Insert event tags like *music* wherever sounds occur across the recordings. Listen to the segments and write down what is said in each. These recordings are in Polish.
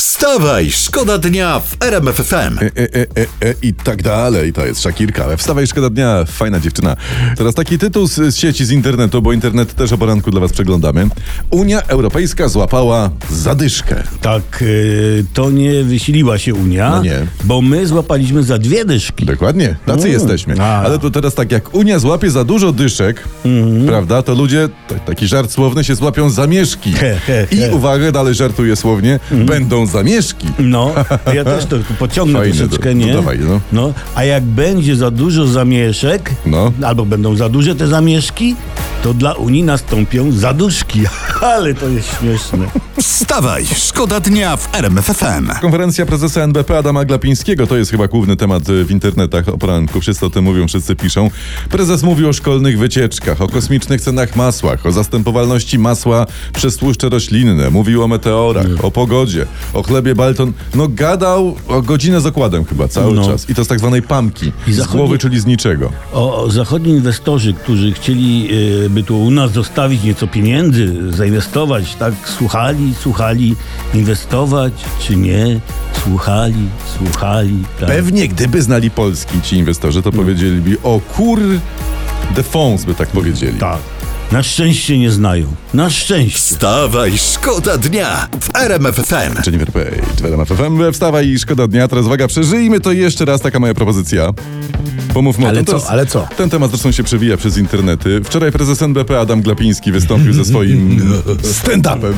Wstawaj, szkoda dnia w RMF FM. E, e, e, e, I tak dalej, to jest Szakirka. Wstawaj, szkoda dnia, fajna dziewczyna. Teraz taki tytuł z, z sieci, z internetu, bo internet też o poranku dla was przeglądamy. Unia Europejska złapała zadyszkę. Tak, y, to nie wysiliła się Unia, No nie. bo my złapaliśmy za dwie dyszki. Dokładnie, tacy Mm. jesteśmy. A. Ale to teraz tak, jak Unia złapie za dużo dyszek, Mhm. prawda, to ludzie, t- taki żart słowny, się złapią zamieszki. He, he, he. I uwaga, dalej żartuję słownie, będą zamieszki. No, ja też to pociągnę Fajne, troszeczkę, to- nie? to dawaj, no. no. A jak będzie za dużo zamieszek, No. albo będą za duże te zamieszki, to dla Unii nastąpią zaduszki. *laughs* Ale to jest śmieszne. Wstawaj, szkoda dnia w RMF FM. Konferencja prezesa NBP Adama Glapińskiego to jest chyba główny temat y, w internetach o poranku. Wszyscy o tym mówią, wszyscy piszą. Prezes mówi o szkolnych wycieczkach, o kosmicznych cenach masłach, o zastępowalności masła przez tłuszcze roślinne. Mówił o meteorach, o pogodzie, o chlebie Balton. No gadał o godzinę z okładem chyba cały No. czas. I to z tak zwanej pamki. I z zachodni- głowy, czyli z niczego. O, o zachodni inwestorzy, którzy chcieli y, by tu u nas zostawić nieco pieniędzy, zainwestować, tak słuchali, słuchali, inwestować czy nie, słuchali, słuchali. Tak. Pewnie gdyby znali Polski ci inwestorzy, to powiedzieliby o kur... de fonds by tak powiedzieli. tak. Na szczęście nie znają. Na szczęście. Wstawaj, szkoda dnia w RMF FM. Jennifer Page, w RMF FM. Wstawaj i szkoda dnia. Teraz uwaga, przeżyjmy to jeszcze raz, taka moja propozycja. Pomówmy Ale o tym. co, ale co? Ten temat zresztą się przewija przez internety. Wczoraj prezes NBP Adam Glapiński wystąpił ze swoim *laughs* stand-upem.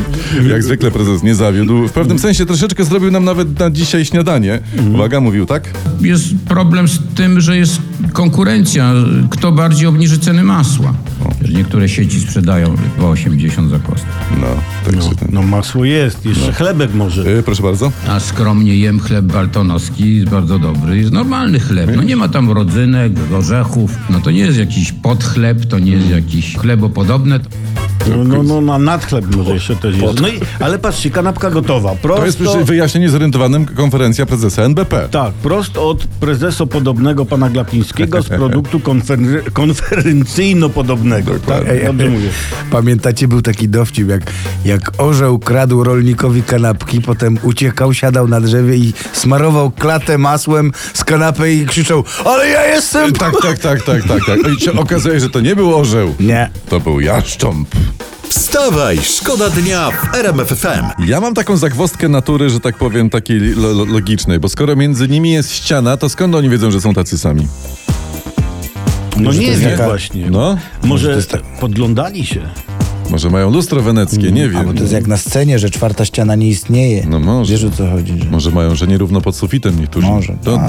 Jak zwykle prezes nie zawiódł. W pewnym sensie troszeczkę zrobił nam nawet na dzisiaj śniadanie. Uwaga, mówił tak? jest problem z tym, że jest konkurencja. Kto bardziej obniży ceny masła? Że Niektóre sieci sprzedają po 80 za kostkę. No, także ten. No masło jest, jeszcze chlebek może. Y, proszę bardzo. A skromnie jem chleb baltonowski, jest bardzo dobry. Jest normalny chleb. No nie ma tam rodzynek, orzechów. No to nie jest jakiś podchleb, to nie jest jakiś chlebopodobne. No, no, no na nadchleb może jeszcze też jest. No i, ale patrzcie, kanapka gotowa. To jest Prosto, wyjaśnienie zorientowanym konferencja prezesa NBP. tak, prosto od prezesopodobnego pana Glapińskiego z produktu *laughs* konfer- konferencyjno-podobnego. Tak, Dokładnie. dobrze mówię. Pamiętacie, był taki dowcip, jak, jak orzeł kradł rolnikowi kanapki, potem uciekał, siadał na drzewie i smarował klatę masłem z kanapy i krzyczał, ale ja jestem... Tak, tak, tak, tak, tak, tak. I się okazuje, że to nie był orzeł. Nie. To był jaszcząb. Wstawaj, szkoda dnia w RMF FM. Ja mam taką zagwozdkę natury, że tak powiem, takiej lo- lo- logicznej, bo skoro między nimi jest ściana, to skąd oni wiedzą, że są tacy sami? No Może nie wiem właśnie. No, Może to jest tak- podglądali się. Może mają lustro weneckie, nie wiem. bo to jest jak na scenie, że czwarta ściana nie istnieje. No może. Wiesz o co chodzi? Że... Może mają, że nierówno pod sufitem niektórzy. Może. To,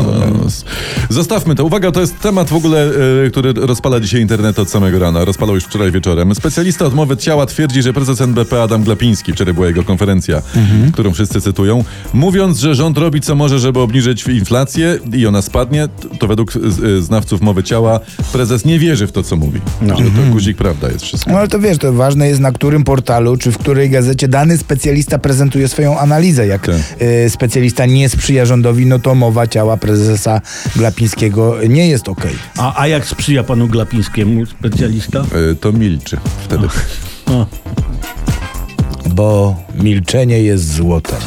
s- zostawmy to. Uwaga, to jest temat w ogóle, e, który rozpala dzisiaj internet od samego rana. Rozpalał już wczoraj wieczorem. Specjalista od mowy ciała twierdzi, że prezes NBP Adam Glapiński, wczoraj była jego konferencja, Mhm. którą wszyscy cytują, mówiąc, że rząd robi co może, żeby obniżyć inflację i ona spadnie, to według e, znawców mowy ciała prezes nie wierzy w to, co mówi. Że to guzik prawda jest wszystko. No ale to wiesz, to ważne jest na którym portalu, czy w której gazecie dany specjalista prezentuje swoją analizę. Jak Tak. y, specjalista nie sprzyja rządowi, no to mowa ciała prezesa Glapińskiego nie jest okej. A, a jak sprzyja panu Glapińskiemu specjalista? E, To milczy wtedy. O. Bo milczenie jest złotem.